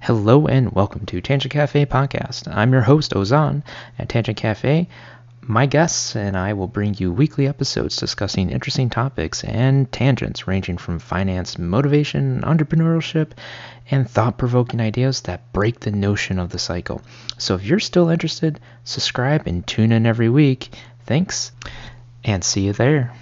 Hello and welcome to Tangent Cafe podcast. I'm your host Ozan at Tangent Cafe. My guests and I will bring you weekly episodes discussing interesting topics and tangents ranging from finance, motivation, entrepreneurship, and thought-provoking ideas that break the notion of the cycle. So if you're still interested, subscribe and tune in every week. Thanks and see you there.